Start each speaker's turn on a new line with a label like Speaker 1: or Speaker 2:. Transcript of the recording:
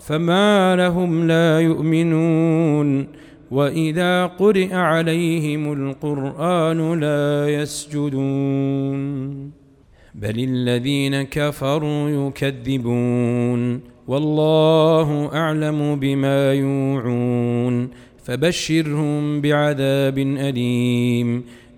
Speaker 1: فما لهم لا يؤمنون وإذا قرئ عليهم القرآن لا يسجدون بل الذين كفروا يكذبون والله أعلم بما يوعون فبشرهم بعذاب أليم